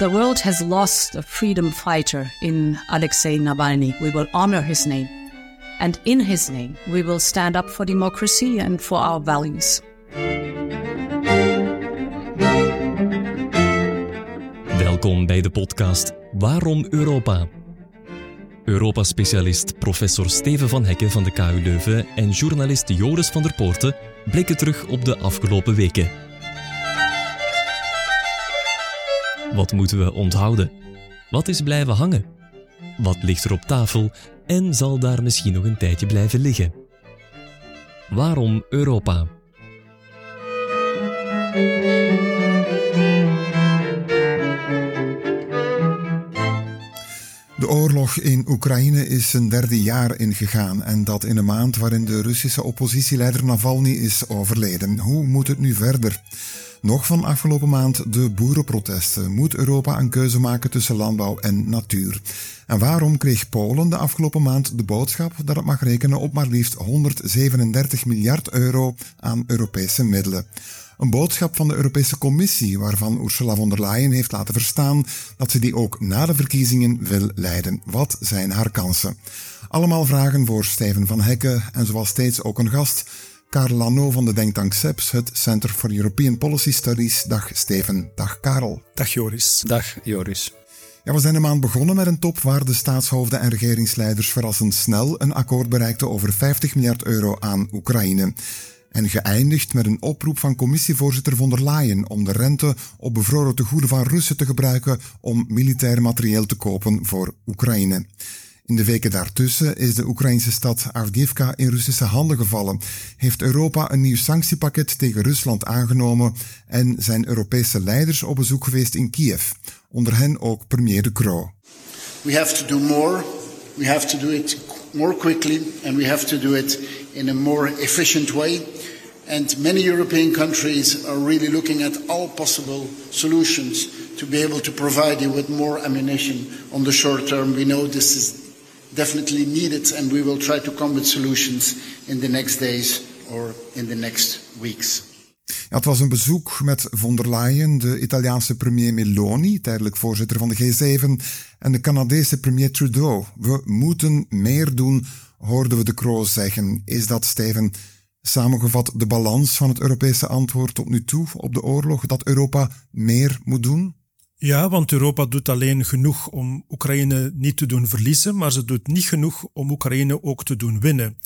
The world has lost a freedom fighter in Alexei Navalny. We will honor his name. And in his name, we will stand up for democracy and for our values. Welkom bij de podcast Waarom Europa? Europa-specialist professor Steven van Hekken van de KU Leuven en journalist Joris van der Poorten blikken terug op de afgelopen weken. Wat moeten we onthouden? Wat is blijven hangen? Wat ligt er op tafel en zal daar misschien nog een tijdje blijven liggen? Waarom Europa? De oorlog in Oekraïne is zijn derde jaar ingegaan en dat in een maand waarin de Russische oppositieleider Navalny is overleden. Hoe moet het nu verder? Nog van afgelopen maand de boerenprotesten. Moet Europa een keuze maken tussen landbouw en natuur? En waarom kreeg Polen de afgelopen maand de boodschap dat het mag rekenen op maar liefst 137 miljard euro aan Europese middelen? Een boodschap van de Europese Commissie, waarvan Ursula von der Leyen heeft laten verstaan dat ze die ook na de verkiezingen wil leiden. Wat zijn haar kansen? Allemaal vragen voor Steven van Hekken en zoals steeds ook een gast, Karel Lano van de denktank CEPS, het Center for European Policy Studies. Dag Steven, dag Karel. Dag Joris. Dag Joris. Ja, we zijn een maand begonnen met een top waar de staatshoofden en regeringsleiders verrassend snel een akkoord bereikten over 50 miljard euro aan Oekraïne. En geëindigd met een oproep van commissievoorzitter von der Leyen om de rente op bevroren tegoeden van Russen te gebruiken om militair materieel te kopen voor Oekraïne. In de weken daartussen is de Oekraïnse stad Avdiivka in Russische handen gevallen. Heeft Europa een nieuw sanctiepakket tegen Rusland aangenomen en zijn Europese leiders op bezoek geweest in Kiev. Onder hen ook premier De Croo. We have to do more. We have to do it more quickly and we have to do it in a more efficient way. And many European countries are really looking at all possible solutions to be able to provide you with more ammunition on the short term. We know this is definitely needed and we will try to come with solutions in the next days or in the next weeks. Ja, het was een bezoek met von der Leyen, de Italiaanse premier Meloni, tijdelijk voorzitter van de G7, en de Canadese premier Trudeau. We moeten meer doen, hoorden we de Kroos zeggen. Is dat, Steven, samengevat de balans van het Europese antwoord tot nu toe op de oorlog, dat Europa meer moet doen? Ja, want Europa doet alleen genoeg om Oekraïne niet te doen verliezen, maar ze doet niet genoeg om Oekraïne ook te doen winnen.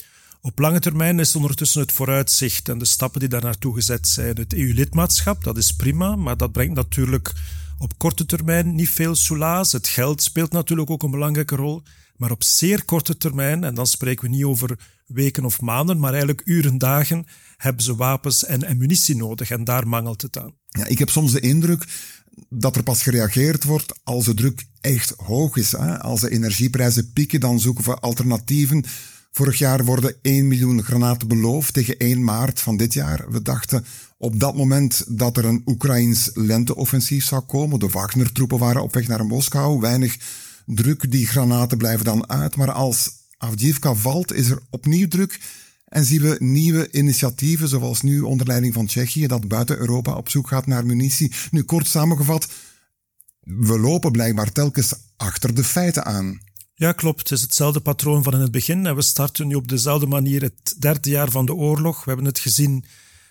Op lange termijn is ondertussen het vooruitzicht en de stappen die daar naartoe gezet zijn. Het EU-lidmaatschap, dat is prima, maar dat brengt natuurlijk op korte termijn niet veel soelaas. Het geld speelt natuurlijk ook een belangrijke rol. Maar op zeer korte termijn, en dan spreken we niet over weken of maanden, maar eigenlijk uren, dagen, hebben ze wapens en ammunitie nodig en daar mangelt het aan. Ja, ik heb soms de indruk dat er pas gereageerd wordt als de druk echt hoog is. Hè? Als de energieprijzen pieken, dan zoeken we alternatieven. Vorig jaar worden 1 miljoen granaten beloofd tegen 1 maart van dit jaar. We dachten op dat moment dat er een Oekraïns lenteoffensief zou komen. De Wagner-troepen waren op weg naar Moskou. Weinig druk, die granaten blijven dan uit. Maar als Avdiivka valt, is er opnieuw druk. En zien we nieuwe initiatieven, zoals nu onder leiding van Tsjechië, dat buiten Europa op zoek gaat naar munitie. Nu kort samengevat, we lopen blijkbaar telkens achter de feiten aan. Ja, klopt. Het is hetzelfde patroon van in het begin. We starten nu op dezelfde manier het derde jaar van de oorlog. We hebben het gezien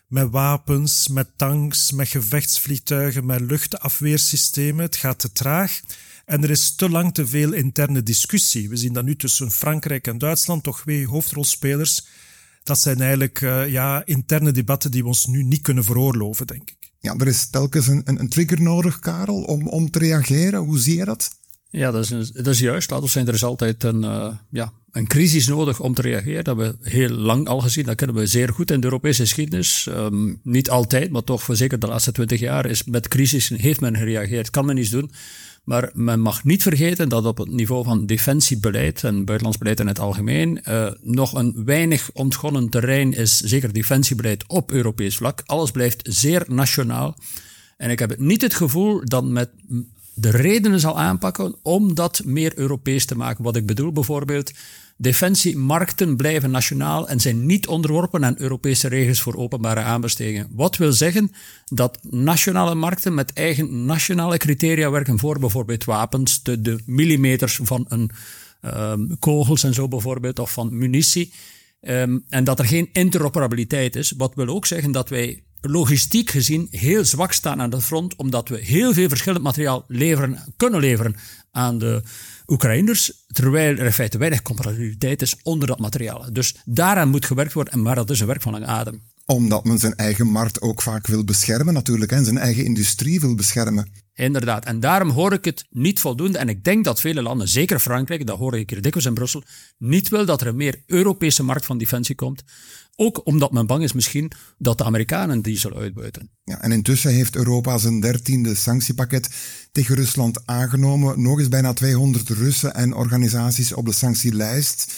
met wapens, met tanks, met gevechtsvliegtuigen, met luchtafweersystemen. Het gaat te traag. En er is te lang te veel interne discussie. We zien dat nu tussen Frankrijk en Duitsland, toch twee hoofdrolspelers. Dat zijn eigenlijk uh, ja, interne debatten die we ons nu niet kunnen veroorloven, denk ik. Ja, er is telkens een, een, een trigger nodig, Karel, om, om te reageren. Hoe zie je dat? Ja, dat is, dat is juist. Laten we zijn, er is altijd een, uh, ja, een crisis nodig om te reageren. Dat hebben we heel lang al gezien. Dat kennen we zeer goed in de Europese geschiedenis. Um, niet altijd, maar toch voor zeker de laatste twintig jaar is met crisis heeft men gereageerd. Kan men iets doen. Maar men mag niet vergeten dat op het niveau van defensiebeleid en buitenlands beleid in het algemeen uh, nog een weinig ontgonnen terrein is, zeker defensiebeleid op Europees vlak. Alles blijft zeer nationaal. En ik heb niet het gevoel dat met de redenen zal aanpakken om dat meer Europees te maken. Wat ik bedoel bijvoorbeeld, defensiemarkten blijven nationaal en zijn niet onderworpen aan Europese regels voor openbare aanbestedingen. Wat wil zeggen dat nationale markten met eigen nationale criteria werken voor bijvoorbeeld wapens, de, de millimeters van een um, kogels en zo bijvoorbeeld, of van munitie. Um, en dat er geen interoperabiliteit is. Wat wil ook zeggen dat wij logistiek gezien heel zwak staan aan de front, omdat we heel veel verschillend materiaal leveren, kunnen leveren aan de Oekraïners, terwijl er in feite weinig compatibiliteit is onder dat materiaal. Dus daaraan moet gewerkt worden, maar dat is een werk van lange adem. Omdat men zijn eigen markt ook vaak wil beschermen natuurlijk, en zijn eigen industrie wil beschermen. Inderdaad, en daarom hoor ik het niet voldoende. En ik denk dat vele landen, zeker Frankrijk, dat hoor ik hier dikwijls in Brussel, niet wil dat er een meer Europese markt van defensie komt. Ook omdat men bang is misschien dat de Amerikanen die zullen uitbuiten. Ja, en intussen heeft Europa zijn dertiende sanctiepakket tegen Rusland aangenomen. Nog eens bijna 200 Russen en organisaties op de sanctielijst.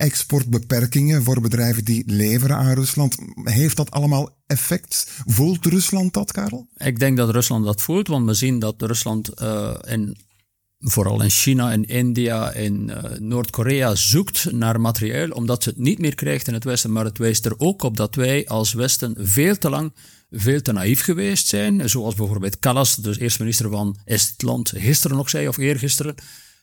Exportbeperkingen voor bedrijven die leveren aan Rusland. Heeft dat allemaal effect? Voelt Rusland dat, Karel? Ik denk dat Rusland dat voelt, want we zien dat Rusland uh, in vooral in China en India en uh, Noord-Korea zoekt naar materieel, omdat ze het niet meer krijgt in het Westen. Maar het wijst er ook op dat wij als Westen veel te lang veel te naïef geweest zijn. Zoals bijvoorbeeld Kallas, de eerste minister van Estland, gisteren nog zei, of eergisteren.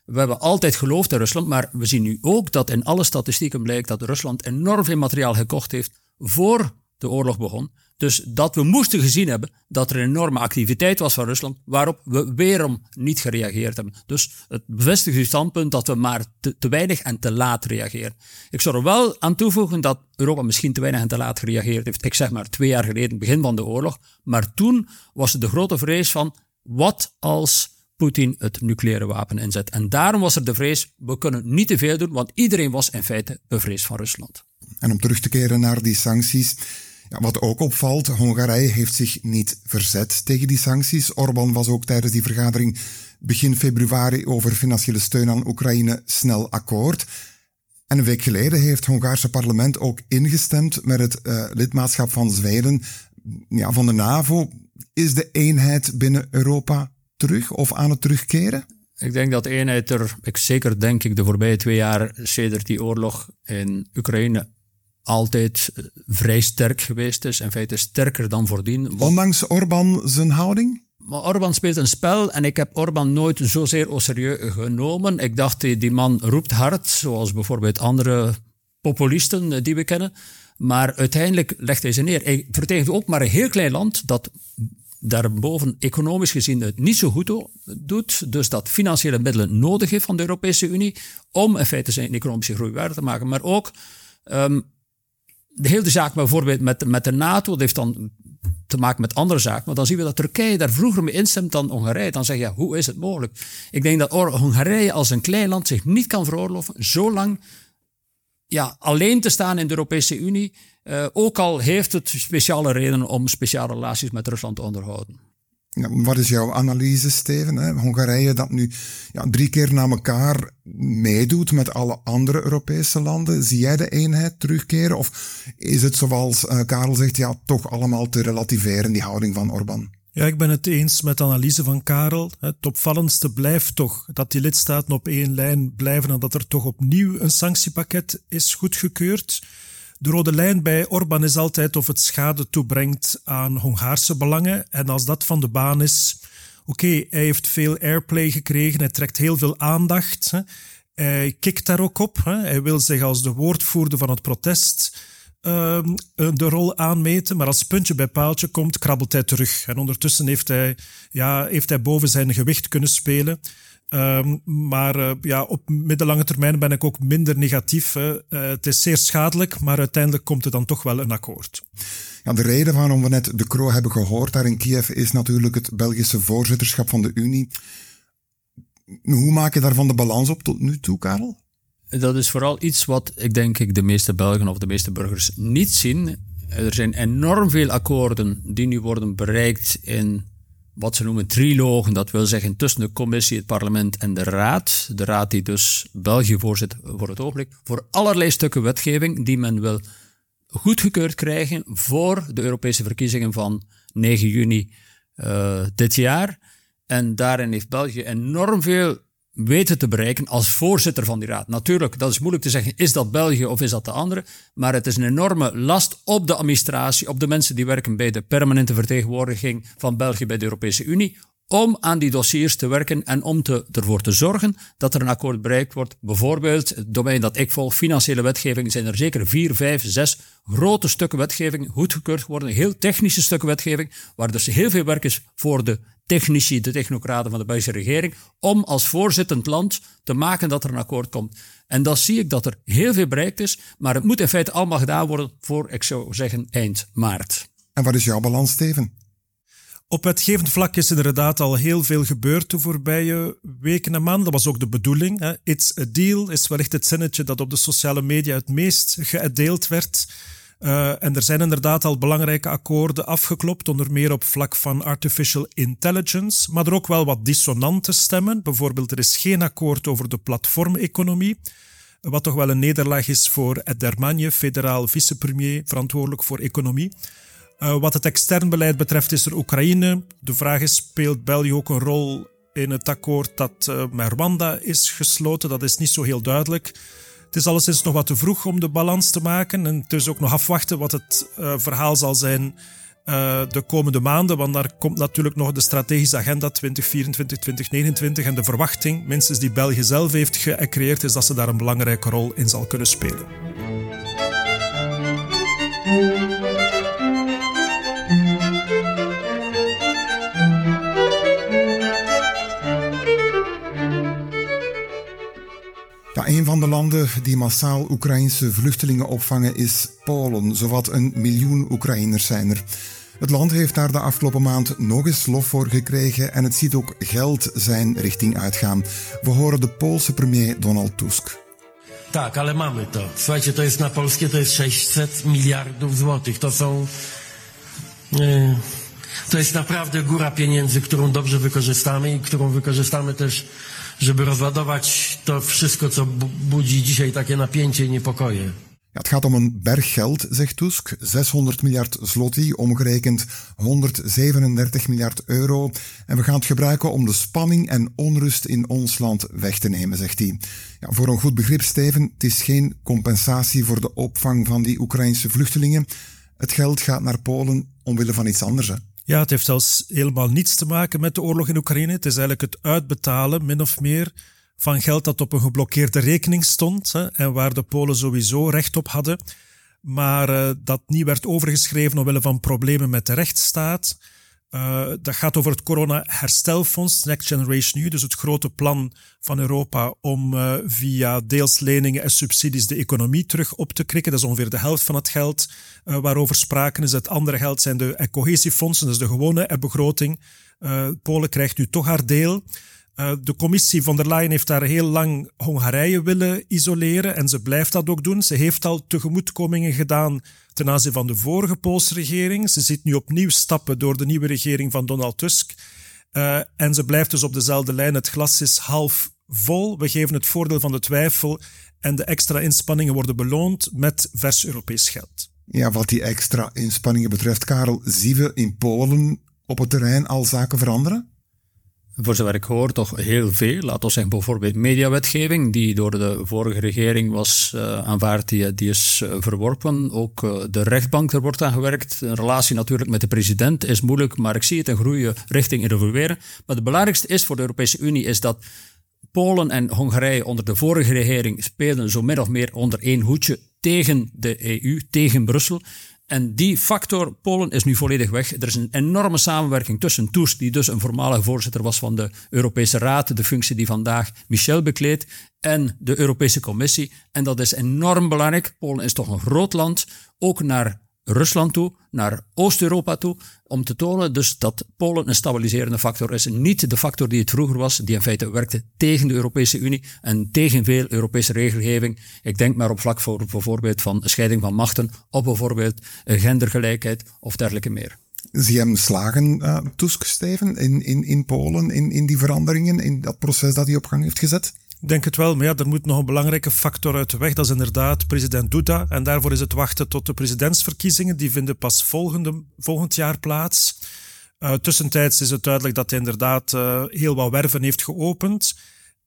We hebben altijd geloofd in Rusland, maar we zien nu ook dat in alle statistieken blijkt dat Rusland enorm veel materiaal gekocht heeft voor de oorlog begon. Dus dat we moesten gezien hebben dat er enorme activiteit was van Rusland, waarop we weerom niet gereageerd hebben. Dus het bevestigt uw standpunt dat we maar te, te, weinig en te laat reageren. Ik zou er wel aan toevoegen dat Europa misschien te weinig en te laat gereageerd heeft. Ik zeg maar twee jaar geleden, begin van de oorlog. Maar toen was het de grote vrees van, wat als Poetin het nucleaire wapen inzet? En daarom was er de vrees, we kunnen niet te veel doen, want iedereen was in feite bevreesd van Rusland. En om terug te keren naar die sancties, ja, wat ook opvalt, Hongarije heeft zich niet verzet tegen die sancties. Orbán was ook tijdens die vergadering begin februari over financiële steun aan Oekraïne snel akkoord. En een week geleden heeft het Hongaarse parlement ook ingestemd met het uh, lidmaatschap van Zweden ja, van de NAVO. Is de eenheid binnen Europa terug of aan het terugkeren? Ik denk dat eenheid er, ik zeker denk ik, de voorbije twee jaar sedert die oorlog in Oekraïne altijd vrij sterk geweest is. In feite sterker dan voordien. Ondanks Orbán zijn houding? Maar Orbán speelt een spel en ik heb Orbán nooit zozeer au serieus genomen. Ik dacht, die man roept hard, zoals bijvoorbeeld andere populisten eh, die we kennen. Maar uiteindelijk legt hij ze neer. Hij vertegenwoordigt ook maar een heel klein land dat daarboven economisch gezien het niet zo goed doet. Dus dat financiële middelen nodig heeft van de Europese Unie om in feite zijn economische groei waar te maken. Maar ook um, de hele zaak bijvoorbeeld met, met de NATO, dat heeft dan te maken met andere zaken. Maar dan zien we dat Turkije daar vroeger mee instemt dan Hongarije. Dan zeg je, ja, hoe is het mogelijk? Ik denk dat Hongarije als een klein land zich niet kan veroorloven zo lang ja, alleen te staan in de Europese Unie. Uh, ook al heeft het speciale redenen om speciale relaties met Rusland te onderhouden. Wat is jouw analyse, Steven? Hè? Hongarije dat nu ja, drie keer na elkaar meedoet met alle andere Europese landen. Zie jij de eenheid terugkeren? Of is het zoals uh, Karel zegt, ja, toch allemaal te relativeren, die houding van Orbán? Ja, ik ben het eens met de analyse van Karel. Het opvallendste blijft toch dat die lidstaten op één lijn blijven en dat er toch opnieuw een sanctiepakket is goedgekeurd. De rode lijn bij Orbán is altijd of het schade toebrengt aan Hongaarse belangen. En als dat van de baan is, oké, hij heeft veel airplay gekregen, hij trekt heel veel aandacht. Hij kikt daar ook op. Hij wil zich als de woordvoerder van het protest uh, de rol aanmeten. Maar als puntje bij paaltje komt, krabbelt hij terug. En ondertussen heeft hij, ja, heeft hij boven zijn gewicht kunnen spelen. Um, maar uh, ja, op middellange termijn ben ik ook minder negatief. Uh, het is zeer schadelijk, maar uiteindelijk komt er dan toch wel een akkoord. Ja, de reden waarom we net de Kro hebben gehoord daar in Kiev is natuurlijk het Belgische voorzitterschap van de Unie. Hoe maak je daarvan de balans op tot nu toe, Karel? Dat is vooral iets wat ik denk ik de meeste Belgen of de meeste burgers niet zien. Er zijn enorm veel akkoorden die nu worden bereikt in wat ze noemen trilogen. Dat wil zeggen tussen de commissie, het parlement en de raad. De raad die dus België voorzit voor het ogenblik. Voor allerlei stukken wetgeving die men wil goedgekeurd krijgen voor de Europese verkiezingen van 9 juni uh, dit jaar. En daarin heeft België enorm veel weten te bereiken als voorzitter van die raad. Natuurlijk, dat is moeilijk te zeggen, is dat België of is dat de andere? Maar het is een enorme last op de administratie, op de mensen die werken bij de permanente vertegenwoordiging van België bij de Europese Unie, om aan die dossiers te werken en om te, ervoor te zorgen dat er een akkoord bereikt wordt. Bijvoorbeeld, het domein dat ik volg, financiële wetgeving, zijn er zeker vier, vijf, zes grote stukken wetgeving goedgekeurd geworden. Heel technische stukken wetgeving, waar dus heel veel werk is voor de technici, de technocraten van de Belgische regering, om als voorzittend land te maken dat er een akkoord komt. En dan zie ik dat er heel veel bereikt is, maar het moet in feite allemaal gedaan worden voor, ik zou zeggen, eind maart. En wat is jouw balans, Steven? Op wetgevend vlak is inderdaad al heel veel gebeurd de voorbije weken en maanden. Dat was ook de bedoeling. Hè. It's a deal is wellicht het zinnetje dat op de sociale media het meest gedeeld werd. Uh, en er zijn inderdaad al belangrijke akkoorden afgeklopt, onder meer op vlak van artificial intelligence, maar er ook wel wat dissonante stemmen. Bijvoorbeeld, er is geen akkoord over de platformeconomie, wat toch wel een nederlaag is voor Ed Dermagne, federaal vicepremier, verantwoordelijk voor economie. Uh, wat het extern beleid betreft is er Oekraïne. De vraag is, speelt België ook een rol in het akkoord dat met Rwanda is gesloten? Dat is niet zo heel duidelijk. Het is alleszins nog wat te vroeg om de balans te maken. En het is ook nog afwachten wat het uh, verhaal zal zijn uh, de komende maanden. Want daar komt natuurlijk nog de strategische agenda 2024-2029. En de verwachting, minstens die België zelf heeft gecreëerd, is dat ze daar een belangrijke rol in zal kunnen spelen. Van de landen die massaal Oekraïnse vluchtelingen opvangen is Polen. Zowat een miljoen Oekraïners zijn er. Het land heeft daar de afgelopen maand nog eens lof voor gekregen en het ziet ook geld zijn richting uitgaan. We horen de Poolse premier Donald Tusk. Tak, ale mamy to. Słuchajcie, to jest na polskie, to jest 600 miliardów złotych. To są... Yy, to jest naprawdę góra pieniędzy, którą dobrze wykorzystamy i którą wykorzystamy też żeby rozładować to wszystko, co budzi dzisiaj takie napięcie i niepokoje. Ja, het gaat om een berg geld, zegt Tusk. 600 miljard zloty, omgerekend 137 miljard euro. En we gaan het gebruiken om de spanning en onrust in ons land weg te nemen, zegt hij. Ja, voor een goed begrip, Steven, het is geen compensatie voor de opvang van die Oekraïnse vluchtelingen. Het geld gaat naar Polen omwille van iets anders. Ja, het heeft zelfs helemaal niets te maken met de oorlog in Oekraïne. Het is eigenlijk het uitbetalen, min of meer, van geld dat op een geblokkeerde rekening stond hè, en waar de Polen sowieso recht op hadden, maar uh, dat niet werd overgeschreven omwille van problemen met de rechtsstaat. Uh, dat gaat over het corona-herstelfonds, Next Generation EU, dus het grote plan van Europa om uh, via deels leningen en subsidies de economie terug op te krikken. Dat is ongeveer de helft van het geld uh, waarover sprake is. Het andere geld zijn de cohesiefondsen, dus de gewone begroting. Polen krijgt nu toch haar deel. Uh, de commissie von der Leyen heeft daar heel lang Hongarije willen isoleren en ze blijft dat ook doen. Ze heeft al tegemoetkomingen gedaan ten aanzien van de vorige Poolse regering. Ze ziet nu opnieuw stappen door de nieuwe regering van Donald Tusk. Uh, en ze blijft dus op dezelfde lijn. Het glas is half vol. We geven het voordeel van de twijfel en de extra inspanningen worden beloond met vers Europees geld. Ja, wat die extra inspanningen betreft, Karel, zien we in Polen op het terrein al zaken veranderen? Voor zover ik hoor, toch heel veel. Laten we zeggen bijvoorbeeld mediawetgeving, die door de vorige regering was uh, aanvaard, die, is uh, verworpen. Ook uh, de rechtbank, er wordt aan gewerkt. Een relatie natuurlijk met de president is moeilijk, maar ik zie het een groeien richting evolueren. Maar het belangrijkste is voor de Europese Unie is dat Polen en Hongarije onder de vorige regering speelden zo min of meer onder één hoedje tegen de EU, tegen Brussel. En die factor, Polen is nu volledig weg. Er is een enorme samenwerking tussen Tusk, die dus een voormalige voorzitter was van de Europese Raad, de functie die vandaag Michel bekleedt, en de Europese Commissie. En dat is enorm belangrijk. Polen is toch een groot land, ook naar Rusland toe, naar Oost-Europa toe, om te tonen dus dat Polen een stabiliserende factor is. Niet de factor die het vroeger was, die in feite werkte tegen de Europese Unie en tegen veel Europese regelgeving. Ik denk maar op vlak voor bijvoorbeeld van scheiding van machten, of bijvoorbeeld gendergelijkheid of dergelijke meer. Zie hem slagen, uh, Tusk, Steven, in, in, in Polen, in, in die veranderingen, in dat proces dat hij op gang heeft gezet? Ik denk het wel, maar ja, er moet nog een belangrijke factor uit de weg. Dat is inderdaad president Duda. En daarvoor is het wachten tot de presidentsverkiezingen. Die vinden pas volgende, volgend jaar plaats. Uh, tussentijds is het duidelijk dat hij inderdaad uh, heel wat werven heeft geopend.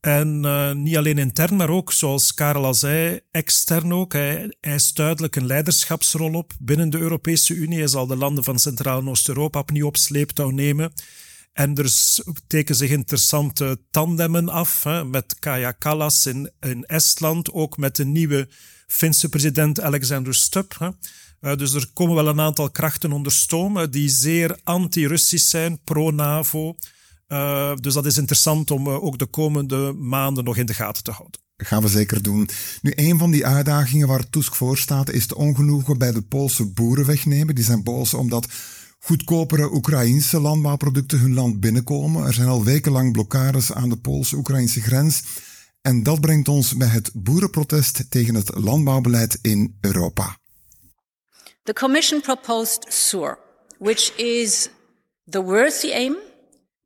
En uh, niet alleen intern, maar ook, zoals Karel al zei, extern ook. Hij eist duidelijk een leiderschapsrol op binnen de Europese Unie. Hij zal de landen van Centraal- en Oost-Europa opnieuw op sleeptouw nemen. En er teken zich interessante tandemmen af hè, met Kaja Kallas in, Estland, ook met de nieuwe Finse president Alexander Stubb. Hè. Uh, dus er komen wel een aantal krachten onder stoom die zeer anti-Russisch zijn, pro-NAVO. Uh, dus dat is interessant om uh, ook de komende maanden nog in de gaten te houden. Gaan we zeker doen. Nu, een van die uitdagingen waar Tusk voor staat, is de ongenoegen bij de Poolse boeren wegnemen. Die zijn boos omdat goedkopere Oekraïnse landbouwproducten hun land binnenkomen. Er zijn al wekenlang blokkades aan de Poolse-Oekraïnse grens. En dat brengt ons bij het boerenprotest tegen het landbouwbeleid in Europa. The Commission proposed SUR, which is the worthy aim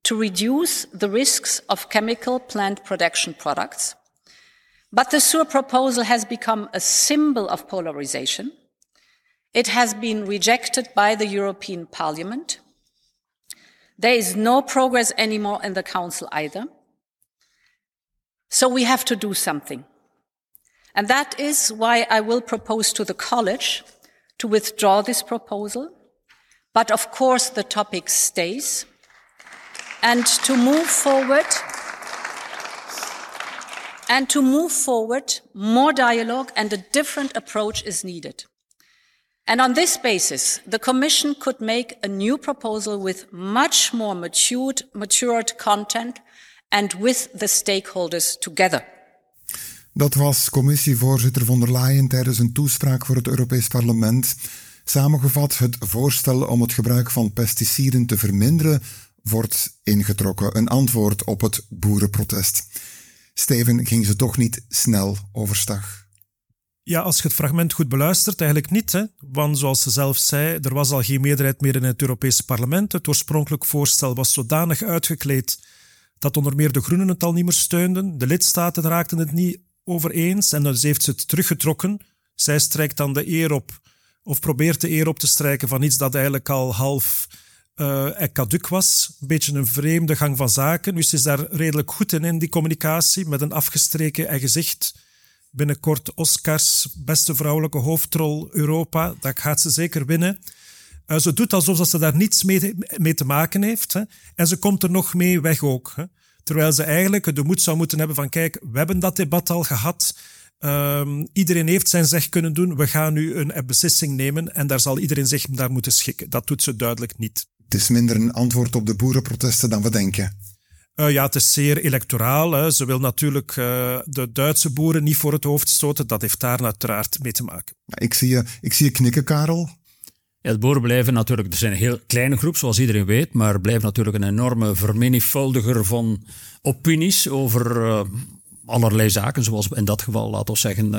to reduce the risks of chemical plant production products. But the SUR proposal has become a symbol of polarization. It has been rejected by the European Parliament. There is no progress anymore in the Council either. So we have to do something. And that is why I will propose to the College to withdraw this proposal. But of course, the topic stays and to move forward and to move forward more dialogue and a different approach is needed and on this basis the commission could make a new proposal with much more matured, matured content and with the stakeholders together Dat was commissievoorzitter von der Leyen tijdens een toespraak voor het Europees Parlement. Samengevat, het voorstel om het gebruik van pesticiden te verminderen wordt ingetrokken. Een antwoord op het boerenprotest. Steven, ging ze toch niet snel overstag? Ja, als je het fragment goed beluistert, eigenlijk niet. Hè? Want zoals ze zelf zei, er was al geen meerderheid meer in het Europese parlement. Het oorspronkelijk voorstel was zodanig uitgekleed dat onder meer de Groenen het al niet meer steunden. De lidstaten raakten het niet over eens en dus heeft ze het teruggetrokken. Zij strijkt dan de eer op, of probeert de eer op te strijken van iets dat eigenlijk al half uh, caduc was. Een beetje een vreemde gang van zaken. Dus ze is daar redelijk goed in, in die communicatie, met een afgestreken en gezicht. Binnenkort Oscars, beste vrouwelijke hoofdrol Europa, dat gaat ze zeker winnen. Uh, ze doet alsof ze daar niets mee, mee te maken heeft. Hè. En ze komt er nog mee weg ook. Hè. Terwijl ze eigenlijk de moed zou moeten hebben van kijk, we hebben dat debat al gehad. Um, iedereen heeft zijn zeg kunnen doen. We gaan nu een beslissing nemen en daar zal iedereen zich naar moeten schikken. Dat doet ze duidelijk niet. Het is minder een antwoord op de boerenprotesten dan we denken. Uh, ja, het is zeer electoraal. Hè. Ze wil natuurlijk uh, de Duitse boeren niet voor het hoofd stoten. Dat heeft daar uiteraard mee te maken. ik, zie je, ik zie je knikken, Karel. Ja, de boeren blijven natuurlijk, er zijn een heel kleine groep, zoals iedereen weet, maar blijven natuurlijk een enorme vermenigvuldiger van opinies over uh, allerlei zaken, zoals in dat geval, laten we zeggen,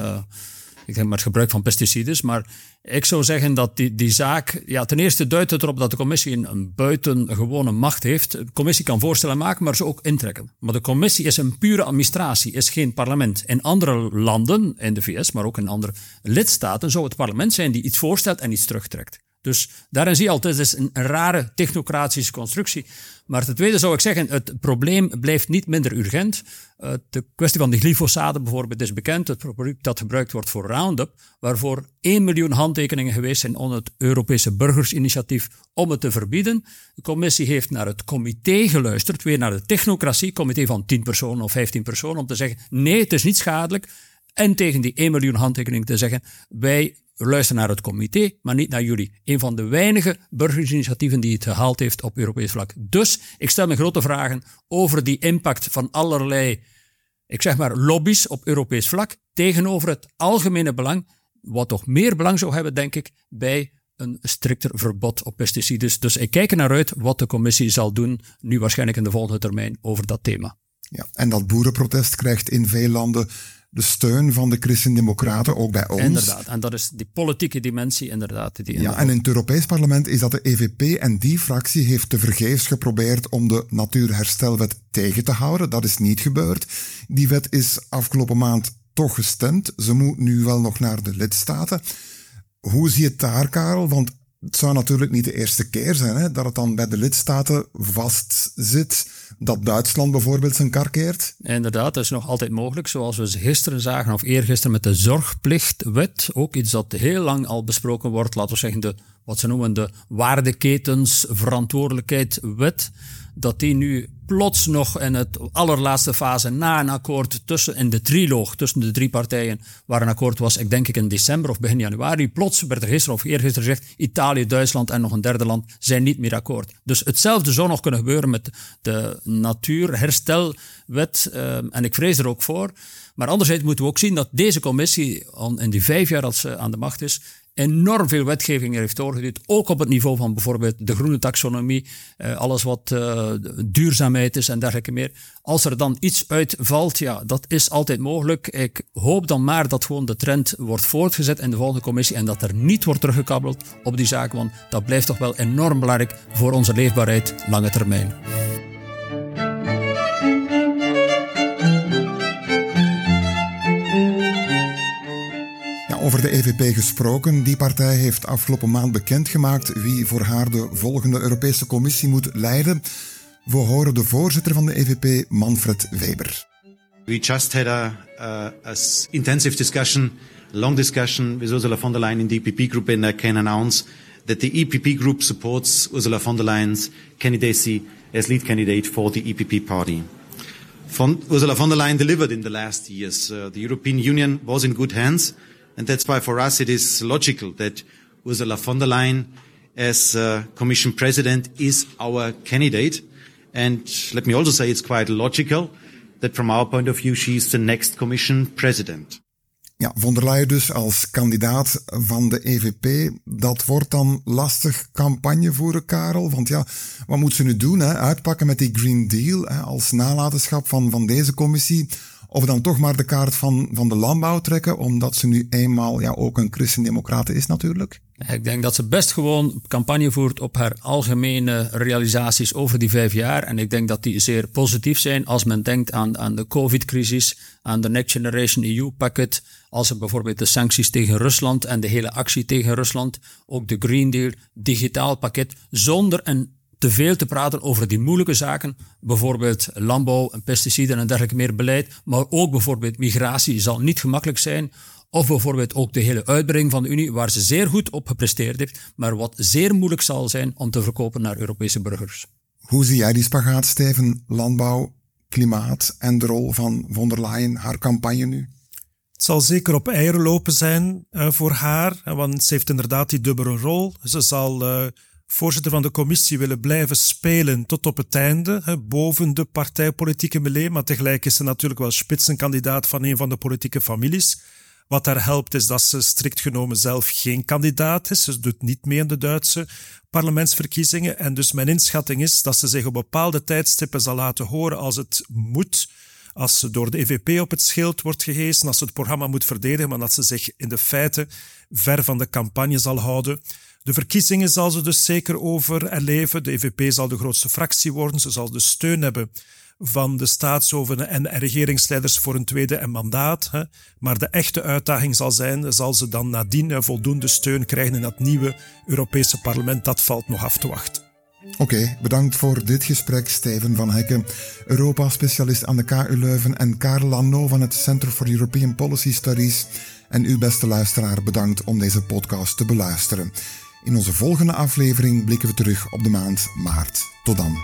ik denk maar het gebruik van pesticiden. Maar ik zou zeggen dat die, die zaak, ja, ten eerste duidt het erop dat de commissie een, een buitengewone macht heeft. De commissie kan voorstellen maken, maar ze ook intrekken. Maar de commissie is een pure administratie, is geen parlement. In andere landen, in de VS, maar ook in andere lidstaten, zou het parlement zijn die iets voorstelt en iets terugtrekt. Dus daarin zie je altijd, het is een rare technocratische constructie. Maar ten tweede zou ik zeggen, het probleem blijft niet minder urgent. Uh, de kwestie van de glyfosaten bijvoorbeeld is bekend. Het product dat gebruikt wordt voor Roundup, waarvoor 1 miljoen handtekeningen geweest zijn onder het Europese burgersinitiatief om het te verbieden. De commissie heeft naar het comité geluisterd, weer naar de technocratie, comité van 10 personen of 15 personen, om te zeggen, nee, het is niet schadelijk. En tegen die 1 miljoen handtekeningen te zeggen, wij we luisteren naar het comité, maar niet naar jullie. Een van de weinige burgerinitiatieven die het gehaald heeft op Europees vlak. Dus ik stel me grote vragen over die impact van allerlei, ik zeg maar, lobby's op Europees vlak tegenover het algemene belang, wat toch meer belang zou hebben, denk ik, bij een strikter verbod op pesticiden. Dus ik kijk er naar uit wat de commissie zal doen, nu waarschijnlijk in de volgende termijn, over dat thema. Ja, en dat boerenprotest krijgt in veel landen de steun van de Christen-Democraten, ook bij ons. Inderdaad, en dat is die politieke dimensie inderdaad. Die ja, en in het Europees Parlement is dat de EVP en die fractie heeft tevergeefs geprobeerd om de Natuurherstelwet tegen te houden. Dat is niet gebeurd. Die wet is afgelopen maand toch gestemd. Ze moet nu wel nog naar de lidstaten. Hoe zie je het daar, Karel? Want Het zou natuurlijk niet de eerste keer zijn hè, dat het dan bij de lidstaten vastzit dat Duitsland bijvoorbeeld zijn kar keert. Inderdaad, dat is nog altijd mogelijk. Zoals we gisteren zagen, of eergisteren met de zorgplichtwet. Ook iets dat heel lang al besproken wordt. Laten we zeggen de, wat ze noemen de waardeketens verantwoordelijkheidswet dat die nu plots nog in het allerlaatste fase na een akkoord tussen, in de triloog tussen de drie partijen, waar een akkoord was, ik denk ik in december of begin januari, plots werd er gisteren of eergisteren gezegd, Italië, Duitsland en nog een derde land zijn niet meer akkoord. Dus hetzelfde zou nog kunnen gebeuren met de natuurherstelwet, uh, en ik vrees er ook voor. Maar anderzijds moeten we ook zien dat deze commissie in die vijf jaar dat ze aan de macht is, enorm veel wetgeving heeft doorgeduwd. Ook op het niveau van bijvoorbeeld de groene taxonomie, eh, alles wat uh, duurzaamheid is en dergelijke meer. Als er dan iets uitvalt, ja, dat is altijd mogelijk. Ik hoop dan maar dat gewoon de trend wordt voortgezet in de volgende commissie en dat er niet wordt teruggekabbeld op die zaken, want dat blijft toch wel enorm belangrijk voor onze leefbaarheid lange termijn. Over de EVP gesproken, die partij heeft afgelopen maand bekendgemaakt wie voor haar de volgende Europese Commissie moet leiden. We horen de voorzitter van de EVP, Manfred Weber. We just had a, a, intensive discussion, long discussion with Ursula von der Leyen in the EPP group, and I can announce that the EPP group supports Ursula von der Leyen's candidacy as lead candidate for the EPP party. Von, Ursula von der Leyen delivered in the last years. Uh, the European Union was in good hands. And that's why for us it is logical that Ursula von der Leyen as uh, Commission President is our candidate. And let me also say it's quite logical that from our point of view she is the next Commission President. Ja, von der Leyen dus als kandidaat van de EVP. Dat wordt dan lastig campagne voeren, Karel. Want ja, wat moet ze nu doen? Hè? Uitpakken met die Green Deal hè? als nalatenschap van, van deze commissie. Of dan toch maar de kaart van, van de landbouw trekken, omdat ze nu eenmaal ja, ook een christendemocrate is natuurlijk? Ik denk dat ze best gewoon campagne voert op haar algemene realisaties over die vijf jaar. En ik denk dat die zeer positief zijn als men denkt aan, aan de COVID-crisis, aan de Next Generation EU-pakket, als er bijvoorbeeld de sancties tegen Rusland en de hele actie tegen Rusland, ook de Green Deal, digitaal pakket, zonder een te veel te praten over die moeilijke zaken, bijvoorbeeld landbouw en pesticiden en dergelijke meer beleid, maar ook bijvoorbeeld migratie zal niet gemakkelijk zijn, of bijvoorbeeld ook de hele uitbreiding van de Unie, waar ze zeer goed op gepresteerd heeft, maar wat zeer moeilijk zal zijn om te verkopen naar Europese burgers. Hoe zie jij die spagaat, Steven? Landbouw, klimaat en de rol van von der Leyen, haar campagne nu? Het zal zeker op eieren lopen zijn uh, voor haar, want ze heeft inderdaad die dubbele rol. Ze zal uh, voorzitter van de commissie willen blijven spelen tot op het einde, hè, boven de partijpolitieke melee, maar tegelijk is ze natuurlijk wel spitsenkandidaat van een van de politieke families. Wat haar helpt is dat ze strikt genomen zelf geen kandidaat is. Ze doet niet mee in de Duitse parlementsverkiezingen. En dus mijn inschatting is dat ze zich op bepaalde tijdstippen zal laten horen als het moet. Als ze door de EVP op het schild wordt gehezen, als ze het programma moet verdedigen, maar dat ze zich in de feiten ver van de campagne zal houden. De verkiezingen zal ze dus zeker over erleven. De EVP zal de grootste fractie worden. Ze zal de steun hebben van de staatshoven en regeringsleiders voor een tweede mandaat. Maar de echte uitdaging zal zijn, zal ze dan nadien voldoende steun krijgen in dat nieuwe Europese parlement? Dat valt nog af te wachten. Oké, bedankt voor dit gesprek, Steven van Hekken, Europa-specialist aan de KU Leuven en Karel Lanno van het Center for European Policy Studies. En u, beste luisteraar, bedankt om deze podcast te beluisteren. In onze volgende aflevering blikken we terug op de maand maart. Tot dan.